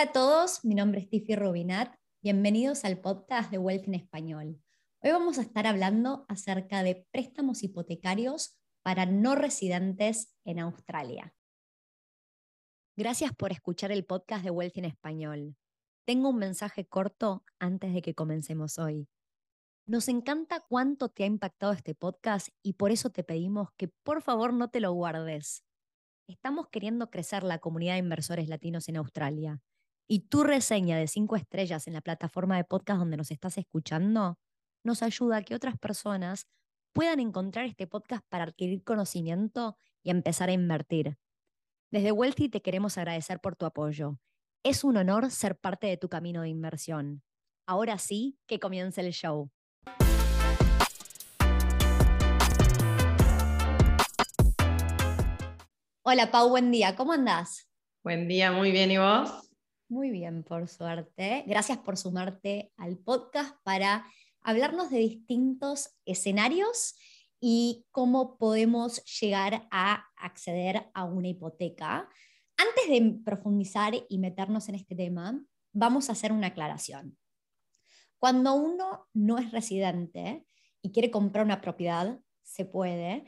Hola a todos, mi nombre es Tiffy Rubinat. Bienvenidos al podcast de Wealth en Español. Hoy vamos a estar hablando acerca de préstamos hipotecarios para no residentes en Australia. Gracias por escuchar el podcast de Wealth en Español. Tengo un mensaje corto antes de que comencemos hoy. Nos encanta cuánto te ha impactado este podcast y por eso te pedimos que por favor no te lo guardes. Estamos queriendo crecer la comunidad de inversores latinos en Australia y tu reseña de cinco estrellas en la plataforma de podcast donde nos estás escuchando nos ayuda a que otras personas puedan encontrar este podcast para adquirir conocimiento y empezar a invertir. Desde Wealthy te queremos agradecer por tu apoyo. Es un honor ser parte de tu camino de inversión. Ahora sí, que comience el show. Hola Pau, buen día, ¿cómo andás? Buen día, muy bien, ¿y vos? Muy bien, por suerte. Gracias por sumarte al podcast para hablarnos de distintos escenarios y cómo podemos llegar a acceder a una hipoteca. Antes de profundizar y meternos en este tema, vamos a hacer una aclaración. Cuando uno no es residente y quiere comprar una propiedad, se puede,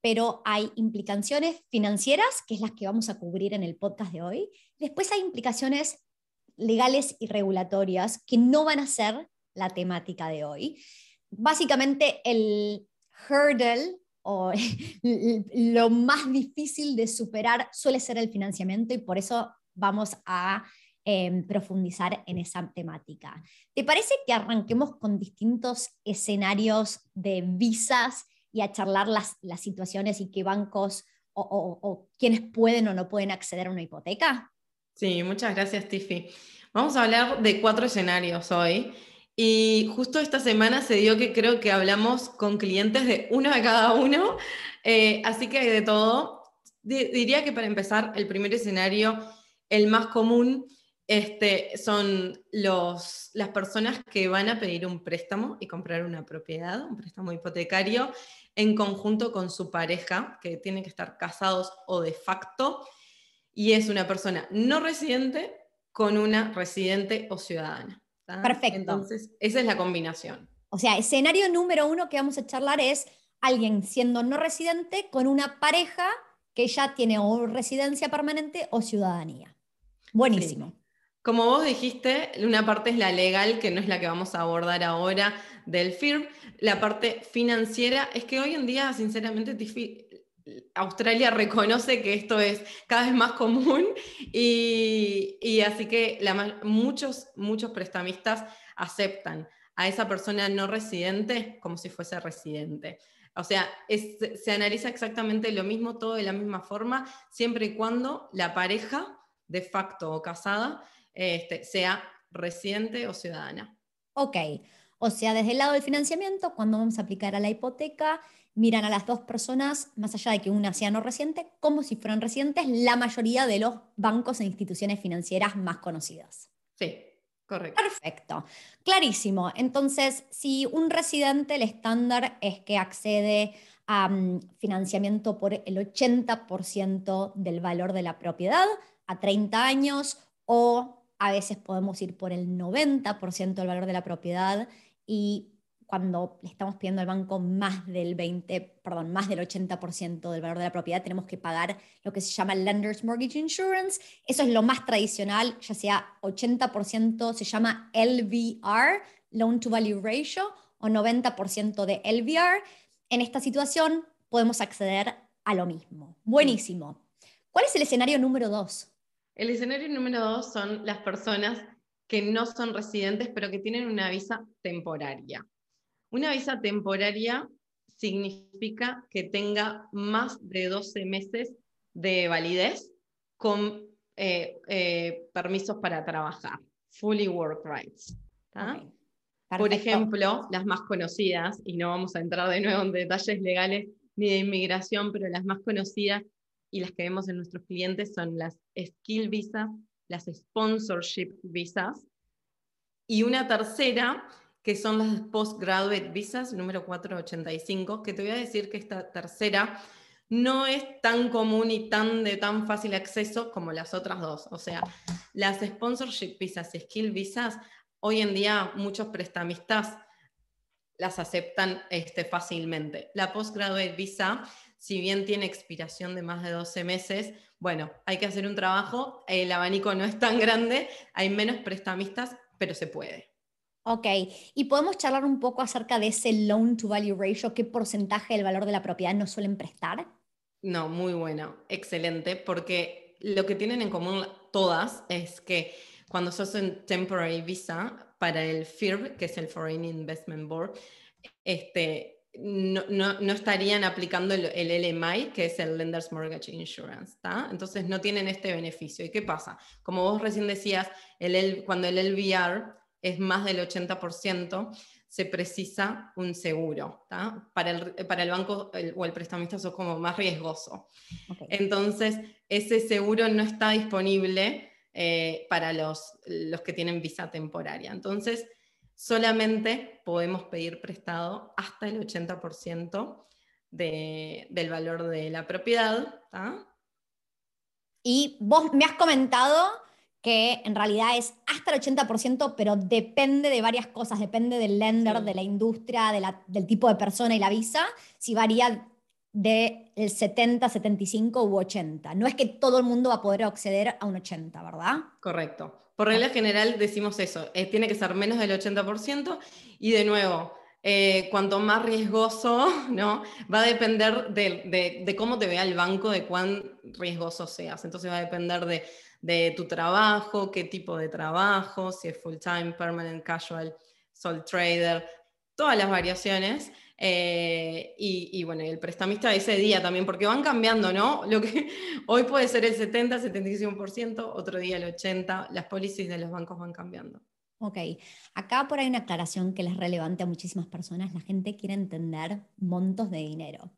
pero hay implicaciones financieras, que es las que vamos a cubrir en el podcast de hoy. Después hay implicaciones legales y regulatorias que no van a ser la temática de hoy. Básicamente el hurdle o lo más difícil de superar suele ser el financiamiento y por eso vamos a em, profundizar en esa temática. ¿Te parece que arranquemos con distintos escenarios de visas y a charlar las, las situaciones y qué bancos o, o, quienes pueden o no pueden acceder a una hipoteca? Sí, muchas gracias, Tiffy. Vamos a hablar de cuatro escenarios hoy. Y justo esta semana se dio que creo que hablamos con clientes de uno de cada uno, eh, así que hay de todo. diría que para empezar, el primer escenario, el más común, este, son los, las personas que van a pedir un préstamo y comprar una propiedad, un préstamo hipotecario, en conjunto con su pareja, que tienen que estar casados o de facto, y es una persona no residente con una residente o ciudadana. Perfecto. Entonces, esa es la combinación. O sea, escenario número uno que vamos a charlar es alguien siendo no residente con una pareja que ya tiene o residencia permanente o ciudadanía. Buenísimo. Como vos dijiste, una parte es la legal, que no es la que vamos a abordar ahora del FIRB. La parte financiera es que hoy en día, sinceramente, Australia reconoce que esto es cada vez más común y, así que muchos, muchos prestamistas aceptan a esa persona no residente como si fuese residente. O sea, se analiza exactamente lo mismo, todo de la misma forma, siempre y cuando la pareja, de facto o casada, este, sea residente o ciudadana. Ok, o sea, desde el lado del financiamiento, cuando vamos a aplicar a la hipoteca, miran a las dos personas, más allá de que una sea no residente, como si fueran residentes la mayoría de los bancos e instituciones financieras más conocidas. Sí, correcto. Perfecto, clarísimo. Entonces, si un residente, el estándar es que accede a mm, financiamiento por el 80% del valor de la propiedad a 30 años o a veces podemos ir por el 90% del valor de la propiedad y cuando le estamos pidiendo al banco más del 20, perdón, más del 80% del valor de la propiedad, tenemos que pagar lo que se llama Lender's Mortgage Insurance. Eso es lo más tradicional, ya sea 80% se llama LVR, Loan to Value Ratio, o 90% de LVR. En esta situación podemos acceder a lo mismo. Buenísimo. ¿Cuál es el escenario número dos? El escenario número dos son las personas que no son residentes, pero que tienen una visa temporaria. Una visa temporaria significa que tenga más de 12 meses de validez con eh, eh, permisos para trabajar, fully work rights. Por ejemplo, las más conocidas, y no vamos a entrar de nuevo en detalles legales ni de inmigración, pero las más conocidas y las que vemos en nuestros clientes son las skill visas, las sponsorship visas y una tercera que son las postgraduate visas número 485, que te voy a decir que esta tercera no es tan común y tan de tan fácil acceso como las otras dos. O sea, las sponsorship visas y skill visas, hoy en día muchos prestamistas las aceptan este, fácilmente. La postgraduate visa, si bien tiene expiración de más de 12 meses, bueno, hay que hacer un trabajo, el abanico no es tan grande, hay menos prestamistas, pero se puede. Ok, y podemos charlar un poco acerca de ese loan to value ratio, qué porcentaje del valor de la propiedad nos suelen prestar. No, muy bueno, excelente, porque lo que tienen en común todas es que cuando sos en temporary visa para el FIRB, que es el Foreign Investment Board, este, no, estarían aplicando el, LMI, que es el Lender's Mortgage Insurance, Entonces no tienen este beneficio. ¿Y qué pasa? Como vos recién decías, el, cuando el LVR es más del 80%, se precisa un seguro. Para, el, para el banco o el prestamista eso es como más riesgoso. Entonces, ese seguro no está disponible eh, para los, los que tienen visa temporaria. Entonces, solamente podemos pedir prestado hasta el 80% del valor de la propiedad. Y vos me has comentado que en realidad es hasta el 80%, pero depende de varias cosas, depende del lender, de la industria, del tipo de persona y la visa, si varía del 70, 75 u 80. No es que todo el mundo va a poder acceder a un 80, ¿verdad? Correcto. Por regla general decimos eso, eh, tiene que ser menos del 80% y de nuevo, eh, cuanto más riesgoso, ¿no? Va a depender de, de, cómo te vea el banco, de cuán riesgoso seas. Entonces va a depender de de tu trabajo, qué tipo de trabajo, si es full time, permanent, casual, sole trader, todas las variaciones. Eh, y, bueno, el prestamista ese día también, porque van cambiando, ¿no? Lo que hoy puede ser el 70, 75%, otro día el 80%, las policies de los bancos van cambiando. Ok, acá por ahí una aclaración que les relevante a muchísimas personas. La gente quiere entender montos de dinero.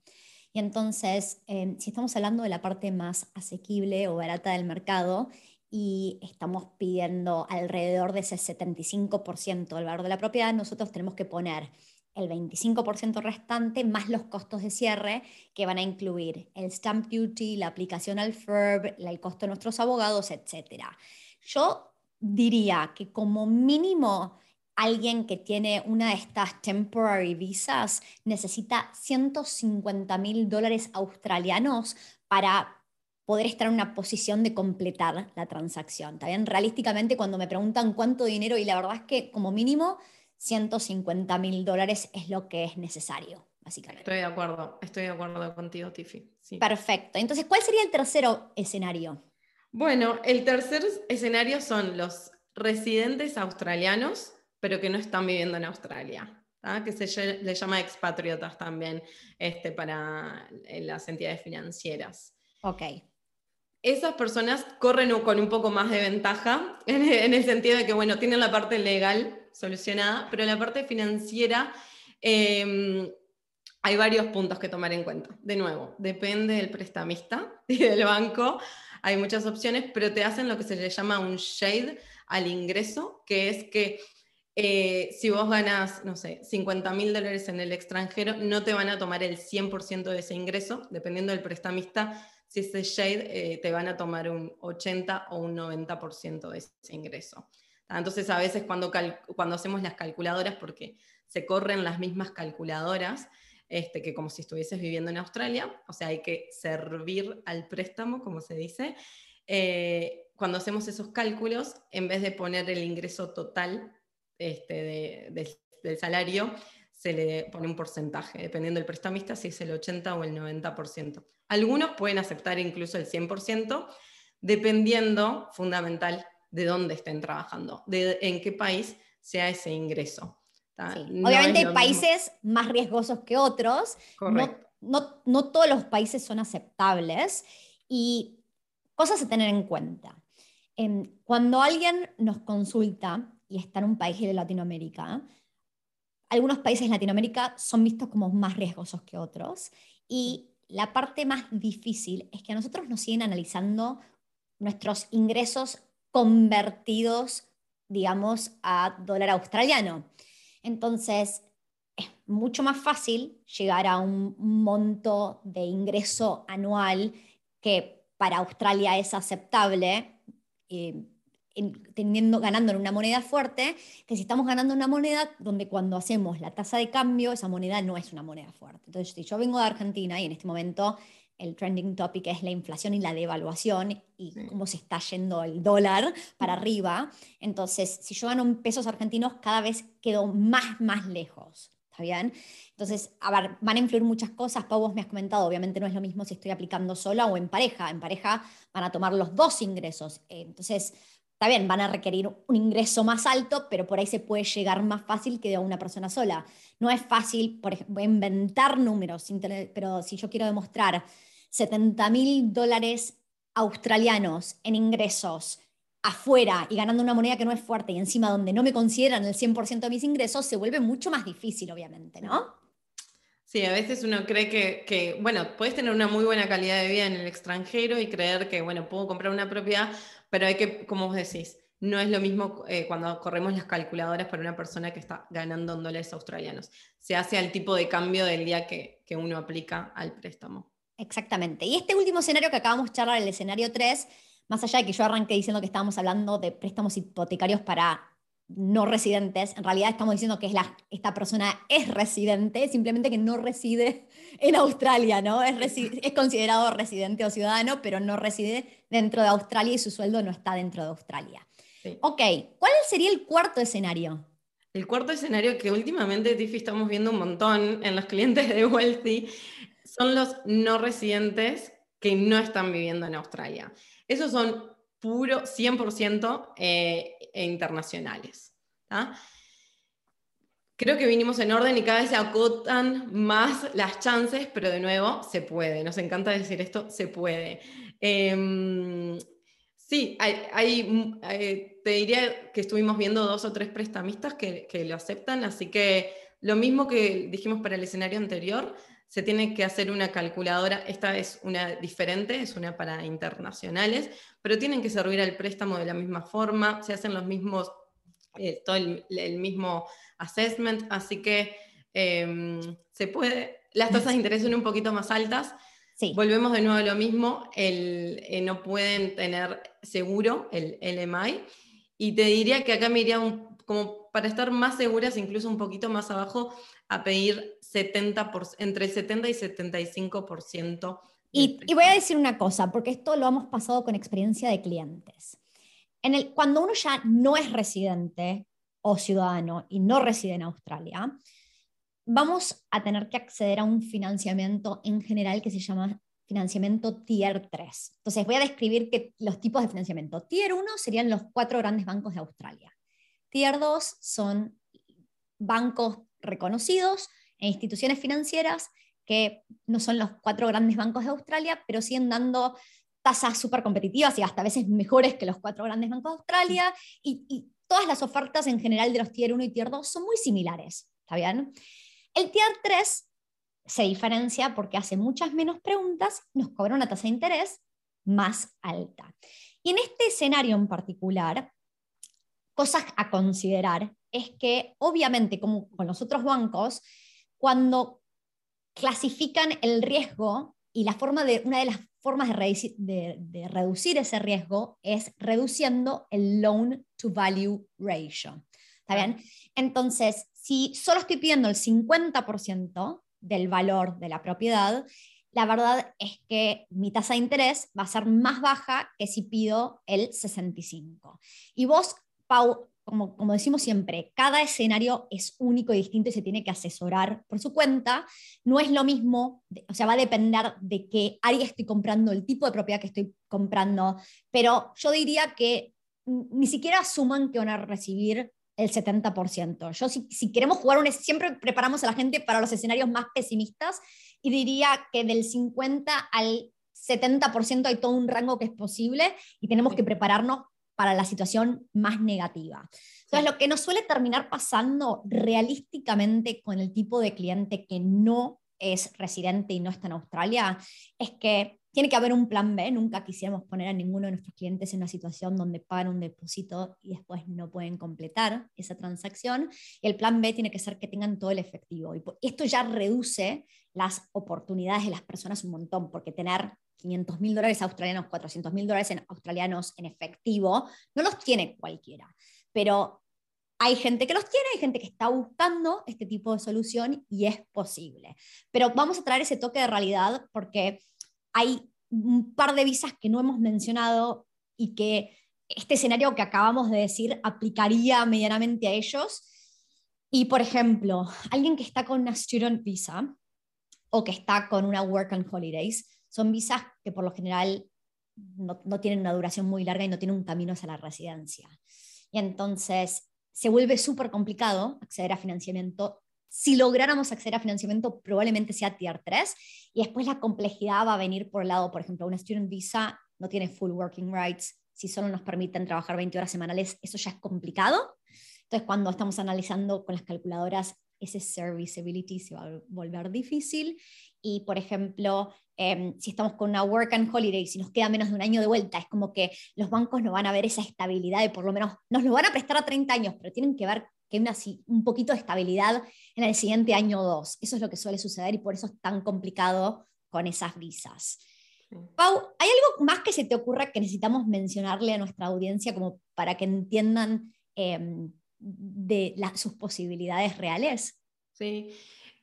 Y entonces, em, si estamos hablando de la parte más asequible o barata del mercado y estamos pidiendo alrededor de ese 75% del valor de la propiedad, nosotros tenemos que poner el 25% restante más los costos de cierre que van a incluir el stamp duty, la aplicación al FERB, el costo de nuestros abogados, etc. Yo diría que como mínimo alguien que tiene una de estas temporary visas necesita 150 mil dólares australianos para poder estar en una posición de completar la transacción. También realísticamente cuando me preguntan cuánto dinero, y la verdad es que como mínimo 150 mil dólares es lo que es necesario, básicamente. Estoy de acuerdo, estoy de acuerdo contigo, Tiffy. Perfecto. Entonces, ¿cuál sería el tercero escenario? Bueno, el tercer escenario son los residentes australianos pero que no están viviendo en Australia, que se le llama expatriotas también este, para las entidades financieras. Ok. Esas personas corren con un poco más de ventaja en, el sentido de que, bueno, tienen la parte legal solucionada, pero la parte financiera em, hay varios puntos que tomar en cuenta. De nuevo, depende del prestamista y del banco. Hay muchas opciones, pero te hacen lo que se le llama un shade al ingreso, que es que eh, si vos ganas, no sé, 50 mil dólares en el extranjero, no te van a tomar el 100% de ese ingreso, dependiendo del prestamista, si ese shade eh, te van a tomar un 80 o un 90% de ese ingreso. Entonces, a veces cuando, cuando hacemos las calculadoras, porque se corren las mismas calculadoras, este, que como si estuvieses viviendo en Australia, o sea, hay que servir al préstamo, como se dice. Eh, cuando hacemos esos cálculos, en vez de poner el ingreso total este, del salario, se le pone un porcentaje, dependiendo del prestamista, si es el 80 o el 90%. Algunos pueden aceptar incluso el 100%, dependiendo, fundamental, de dónde estén trabajando, de en qué país sea ese ingreso. Obviamente hay países más riesgosos que otros. No, no, no, todos los países son aceptables. Y cosas a tener en cuenta. Em, cuando alguien nos consulta y está en un país de Latinoamérica, algunos países de Latinoamérica son vistos como más riesgosos que otros. Y la parte más difícil es que a nosotros nos siguen analizando nuestros ingresos convertidos, digamos, a dólar australiano. Entonces, es mucho más fácil llegar a un monto de ingreso anual que para Australia es aceptable, eh, teniendo, ganando en una moneda fuerte, que si estamos ganando una moneda donde cuando hacemos la tasa de cambio, esa moneda no es una moneda fuerte. Entonces, si yo vengo de Argentina y en este momento el trending topic es la inflación y la devaluación y cómo se está yendo el dólar para arriba. Entonces, si yo gano en pesos argentinos, cada vez quedo más, más lejos. ¿Está bien? Entonces, a ver, van a influir muchas cosas. Pau, vos me has comentado, obviamente no es lo mismo si estoy aplicando sola o en pareja. En pareja van a tomar los dos ingresos. Eh, entonces, está bien, van a requerir un ingreso más alto, pero por ahí se puede llegar más fácil que de una persona sola. No es fácil, por ejemplo, inventar números, pero si yo quiero demostrar 70 mil dólares australianos en ingresos afuera y ganando una moneda que no es fuerte y encima donde no me consideran el 100% de mis ingresos, se vuelve mucho más difícil, obviamente, ¿no? Sí, a veces uno cree que, bueno, puedes tener una muy buena calidad de vida en el extranjero y creer que, bueno, puedo comprar una propiedad, pero hay que, como vos decís, no es lo mismo eh, cuando corremos las calculadoras para una persona que está ganando en dólares australianos. Se hace al tipo de cambio del día que, que uno aplica al préstamo. Exactamente. Y este último escenario que acabamos de charlar, el escenario 3, más allá de que yo arranqué diciendo que estábamos hablando de préstamos hipotecarios para no residentes, en realidad estamos diciendo que es la, esta persona es residente, simplemente que no reside en Australia, ¿no? Es, es considerado residente o ciudadano, pero no reside dentro de Australia y su sueldo no está dentro de Australia. Ok, ¿cuál sería el cuarto escenario? El cuarto escenario que últimamente, Tiffy, estamos viendo un montón en los clientes de Wealthy, son los no residentes que no están viviendo en Australia. Esos son puro 100% eh, e internacionales. Creo que vinimos en orden y cada vez se acotan más las chances, pero de nuevo, se puede. Nos encanta decir esto, se puede. Em, sí, hay, eh, te diría que estuvimos viendo dos o tres prestamistas que, que lo aceptan, así que lo mismo que dijimos para el escenario anterior, se tiene que hacer una calculadora, esta es una diferente, es una para internacionales, pero tienen que servir al préstamo de la misma forma, se hacen los mismos, eh, todo el, mismo assessment, así que em, se puede, las tasas de interés son un poquito más altas, Volvemos de nuevo a lo mismo, el, eh, no pueden tener seguro el LMI. Y te diría que acá me iría como para estar más seguras, incluso un poquito más abajo, a pedir 70 entre el 70 y 75%. Y, y voy a decir una cosa, porque esto lo hemos pasado con experiencia de clientes. En el, cuando uno ya no es residente o ciudadano y no reside en Australia, vamos a tener que acceder a un financiamiento en general que se llama financiamiento Tier 3. Entonces voy a describir que, los tipos de financiamiento. Tier 1 serían los cuatro grandes bancos de Australia. Tier 2 son bancos reconocidos e instituciones financieras que no son los cuatro grandes bancos de Australia, pero siguen dando tasas súper competitivas y hasta a veces mejores que los cuatro grandes bancos de Australia. Y, todas las ofertas en general de los Tier 1 y Tier 2 son muy similares. ¿Está bien? El Tier 3 se diferencia porque hace muchas menos preguntas, nos cobra una tasa de interés más alta. Y en este escenario en particular, cosas a considerar es que obviamente, como con los otros bancos, cuando clasifican el riesgo y la forma de, una de las formas de, reducir ese riesgo es reduciendo el loan to value ratio. ¿Está bien? Entonces, si solo estoy pidiendo el 50% del valor de la propiedad, la verdad es que mi tasa de interés va a ser más baja que si pido el 65%. Y vos, Pau, como, como, decimos siempre, cada escenario es único y distinto y se tiene que asesorar por su cuenta. No es lo mismo, o sea, va a depender de qué área estoy comprando, el tipo de propiedad que estoy comprando, pero yo diría que ni siquiera asuman que van a recibir el 70%. Yo, si, si queremos jugar un, siempre preparamos a la gente para los escenarios más pesimistas y diría que del 50 al 70% hay todo un rango que es posible y tenemos que prepararnos para la situación más negativa. Entonces, lo que nos suele terminar pasando realísticamente con el tipo de cliente que no es residente y no está en Australia, es que tiene que haber un plan B, nunca quisiéramos poner a ninguno de nuestros clientes en una situación donde pagan un depósito y después no pueden completar esa transacción. El plan B tiene que ser que tengan todo el efectivo. Y esto ya reduce las oportunidades de las personas un montón, porque tener 500 mil dólares australianos, 400 mil dólares en australianos en efectivo, no los tiene cualquiera. Pero hay gente que los tiene, hay gente que está buscando este tipo de solución y es posible. Pero vamos a traer ese toque de realidad porque hay un par de visas que no hemos mencionado y que este escenario que acabamos de decir aplicaría medianamente a ellos. Y, por ejemplo, alguien que está con una student visa o que está con una work and holidays, son visas que por lo general no, no tienen una duración muy larga y no tienen un camino hacia la residencia. Y entonces se vuelve súper complicado acceder a financiamiento si lográramos acceder a financiamiento, probablemente sea tier 3. Y después la complejidad va a venir por el lado, por ejemplo, una student visa no tiene full working rights. Si solo nos permiten trabajar 20 horas semanales, eso ya es complicado. Entonces, cuando estamos analizando con las calculadoras, ese serviceability se va a volver difícil. Y, por ejemplo, em, si estamos con una work and holiday, si nos queda menos de un año de vuelta, es como que los bancos no van a ver esa estabilidad de por lo menos, nos lo van a prestar a 30 años, pero tienen que ver que hay un poquito de estabilidad en el siguiente año o dos. Eso es lo que suele suceder y por eso es tan complicado con esas visas. Pau, ¿hay algo más que se te ocurra que necesitamos mencionarle a nuestra audiencia como para que entiendan em, de sus posibilidades reales? Sí.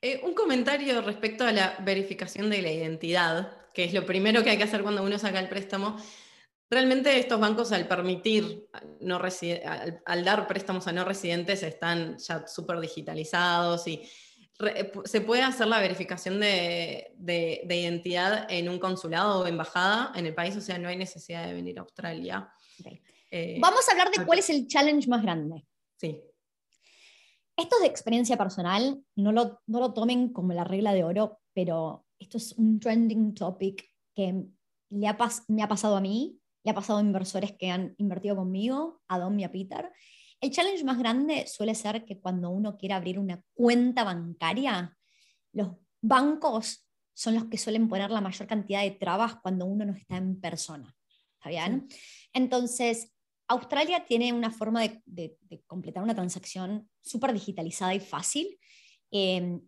Eh, un comentario respecto a la verificación de la identidad, que es lo primero que hay que hacer cuando uno saca el préstamo. Realmente estos bancos al permitir, no al, dar préstamos a no residentes, están ya súper digitalizados y eh, se puede hacer la verificación de, identidad en un consulado o embajada en el país, o sea, no hay necesidad de venir a Australia. Eh, Vamos a hablar de cuál es el challenge más grande. Sí. Esto es de experiencia personal, no lo, no lo tomen como la regla de oro, pero esto es un trending topic que le ha me ha pasado a mí le ha pasado a inversores que han invertido conmigo, a Dom y a Peter. El challenge más grande suele ser que cuando uno quiere abrir una cuenta bancaria, los bancos son los que suelen poner la mayor cantidad de trabas cuando uno no está en persona. ¿Está bien? Entonces, Australia tiene una forma de, completar una transacción súper digitalizada y fácil. Eh,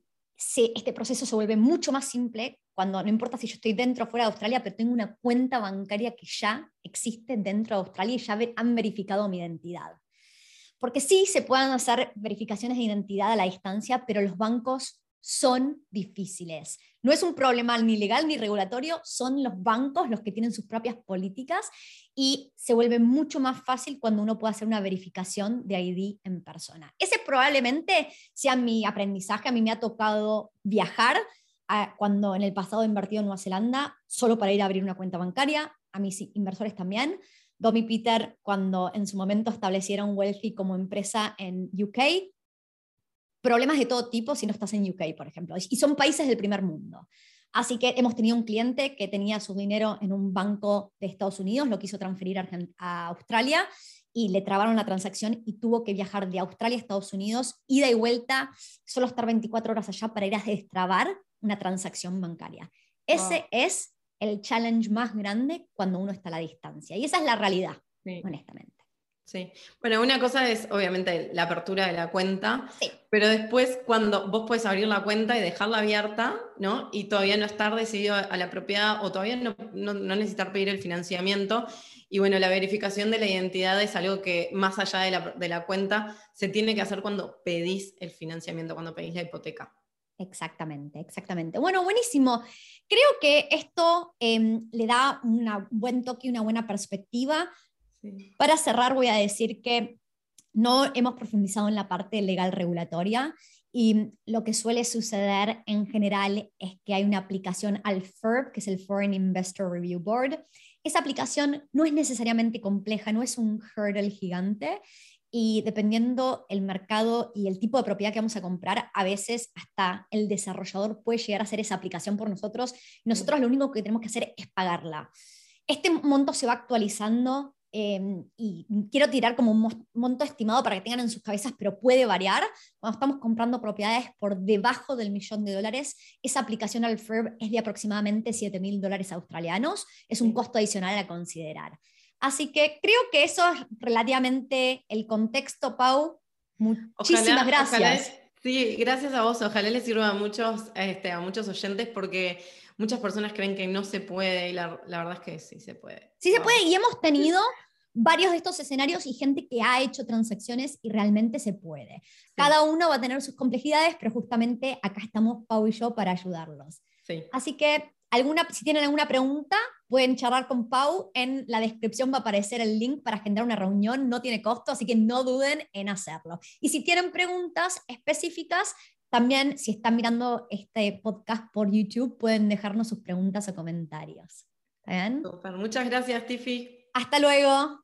este proceso se vuelve mucho más simple cuando no importa si yo estoy dentro o fuera de Australia, pero tengo una cuenta bancaria que ya existe dentro de Australia y ya han verificado mi identidad. Porque sí se pueden hacer verificaciones de identidad a la distancia, pero los bancos son difíciles. No es un problema ni legal ni regulatorio, son los bancos los que tienen sus propias políticas y se vuelve mucho más fácil cuando uno puede hacer una verificación de ID en persona. Ese probablemente sea mi aprendizaje. A mí me ha tocado viajar cuando en el pasado he invertido en Nueva Zelanda solo para ir a abrir una cuenta bancaria, a mis inversores también. Domi Peter, cuando en su momento establecieron Wealthy como empresa en UK, problemas de todo tipo si no estás en UK, por ejemplo, y son países del primer mundo. Así que hemos tenido un cliente que tenía su dinero en un banco de Estados Unidos, lo quiso transferir a Australia y le trabaron la transacción y tuvo que viajar de Australia a Estados Unidos, ida y vuelta, solo estar 24 horas allá para ir a destrabar una transacción bancaria. Ese es el challenge más grande cuando uno está a la distancia. Y esa es la realidad, honestamente. Sí. Bueno, una cosa es obviamente la apertura de la cuenta, pero después cuando vos puedes abrir la cuenta y dejarla abierta, ¿no? Y todavía no estar decidido a la propiedad o todavía no, no, necesitar pedir el financiamiento. Y bueno, la verificación de la identidad es algo que más allá de la, de la cuenta se tiene que hacer cuando pedís el financiamiento, cuando pedís la hipoteca. Exactamente, exactamente. Bueno, buenísimo. Creo que esto em, le da un buen toque y una buena perspectiva. Para cerrar, voy a decir que no hemos profundizado en la parte legal regulatoria y lo que suele suceder en general es que hay una aplicación al FIRB, que es el Foreign Investor Review Board. Esa aplicación no es necesariamente compleja, no es un hurdle gigante, y dependiendo el mercado y el tipo de propiedad que vamos a comprar, a veces hasta el desarrollador puede llegar a hacer esa aplicación por nosotros. Nosotros lo único que tenemos que hacer es pagarla. Este monto se va actualizando em, y quiero tirar como un monto estimado para que tengan en sus cabezas, pero puede variar. Cuando estamos comprando propiedades por debajo del millón de dólares, esa aplicación al FERB es de aproximadamente 7 mil dólares australianos. Es un costo adicional a considerar. Así que creo que eso es relativamente el contexto, Pau. Muchísimas gracias. sí, gracias a vos. Ojalá les sirva a muchos, este, a muchos oyentes porque muchas personas creen que no se puede y la, verdad es que sí se puede. Sí se puede y hemos tenido varios de estos escenarios y gente que ha hecho transacciones y realmente se puede. Cada uno va a tener sus complejidades, pero justamente acá estamos Pau y yo para ayudarlos. Sí. Así que alguna, si tienen alguna pregunta, pueden charlar con Pau. En la descripción va a aparecer el link para generar una reunión, no tiene costo, así que no duden en hacerlo. Y si tienen preguntas específicas, también si están mirando este podcast por YouTube, pueden dejarnos sus preguntas o comentarios. ¿Está bien? Muchas gracias, Tiffy. Hasta luego.